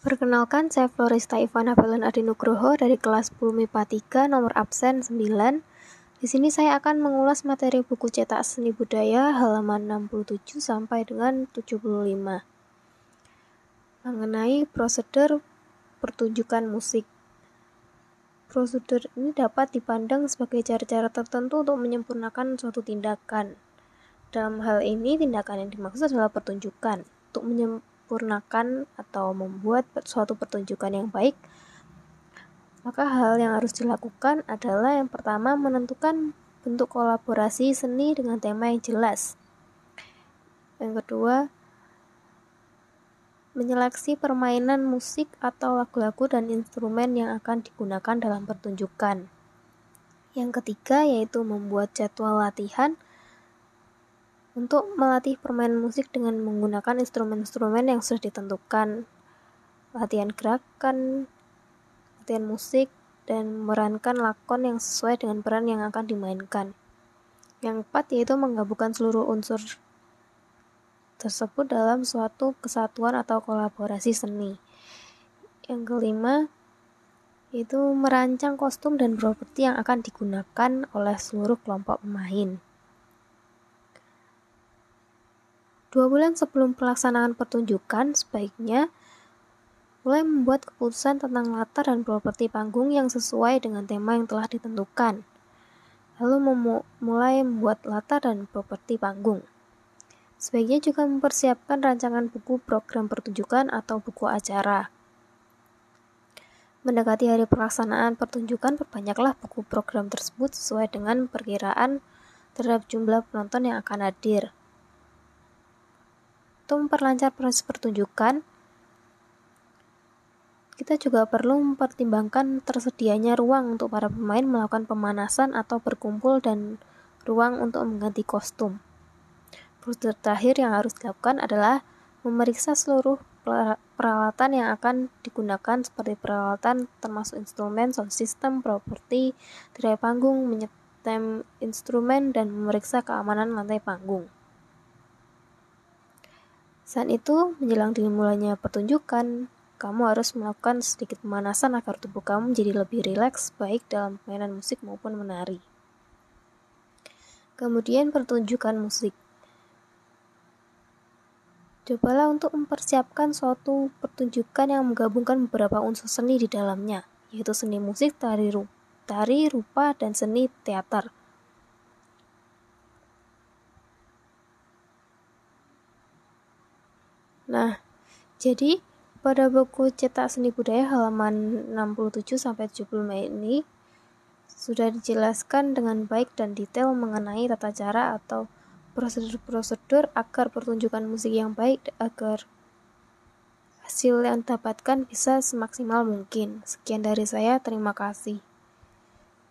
Perkenalkan, saya Florista Ivana Velen Adinugroho dari kelas 10 MIPA 3 nomor absen 9. Di sini saya akan mengulas materi buku cetak seni budaya halaman 67 sampai dengan 75 mengenai prosedur pertunjukan musik. Prosedur ini dapat dipandang sebagai cara-cara tertentu untuk menyempurnakan suatu tindakan. Dalam hal ini, tindakan yang dimaksud adalah pertunjukan. Untuk menyempurnakan atau membuat suatu pertunjukan yang baik, maka hal yang harus dilakukan adalah yang pertama menentukan bentuk kolaborasi seni dengan tema yang jelas. Yang kedua, menyeleksi permainan musik atau lagu-lagu dan instrumen yang akan digunakan dalam pertunjukan. Yang ketiga yaitu membuat jadwal latihan untuk melatih permainan musik dengan menggunakan instrumen-instrumen yang sudah ditentukan, latihan gerakan, latihan musik, dan memerankan lakon yang sesuai dengan peran yang akan dimainkan. Yang keempat yaitu menggabungkan seluruh unsur tersebut dalam suatu kesatuan atau kolaborasi seni. Yang kelima yaitu merancang kostum dan properti yang akan digunakan oleh seluruh kelompok pemain. Dua bulan sebelum pelaksanaan pertunjukan, sebaiknya mulai membuat keputusan tentang latar dan properti panggung yang sesuai dengan tema yang telah ditentukan. Lalu mulai membuat latar dan properti panggung. Sebaiknya juga mempersiapkan rancangan buku program pertunjukan atau buku acara. Mendekati hari pelaksanaan pertunjukan, perbanyaklah buku program tersebut sesuai dengan perkiraan terhadap jumlah penonton yang akan hadir. Untuk memperlancar proses pertunjukan, kita juga perlu mempertimbangkan tersedianya ruang untuk para pemain melakukan pemanasan atau berkumpul dan ruang untuk mengganti kostum. Prosedur terakhir yang harus dilakukan adalah memeriksa seluruh peralatan yang akan digunakan seperti peralatan termasuk instrumen, sound system, properti, tirai panggung, menyetem instrumen, dan memeriksa keamanan lantai panggung. Saat itu, menjelang dimulainya pertunjukan, kamu harus melakukan sedikit pemanasan agar tubuh kamu menjadi lebih rileks baik dalam permainan musik maupun menari. Kemudian pertunjukan musik. Cobalah untuk mempersiapkan suatu pertunjukan yang menggabungkan beberapa unsur seni di dalamnya, yaitu seni musik, tari, tari rupa, dan seni teater. Nah, jadi pada buku cetak seni budaya halaman 67 sampai 70 ini sudah dijelaskan dengan baik dan detail mengenai tata cara atau prosedur-prosedur agar pertunjukan musik yang baik agar hasil yang dapatkan bisa semaksimal mungkin. Sekian dari saya, terima kasih.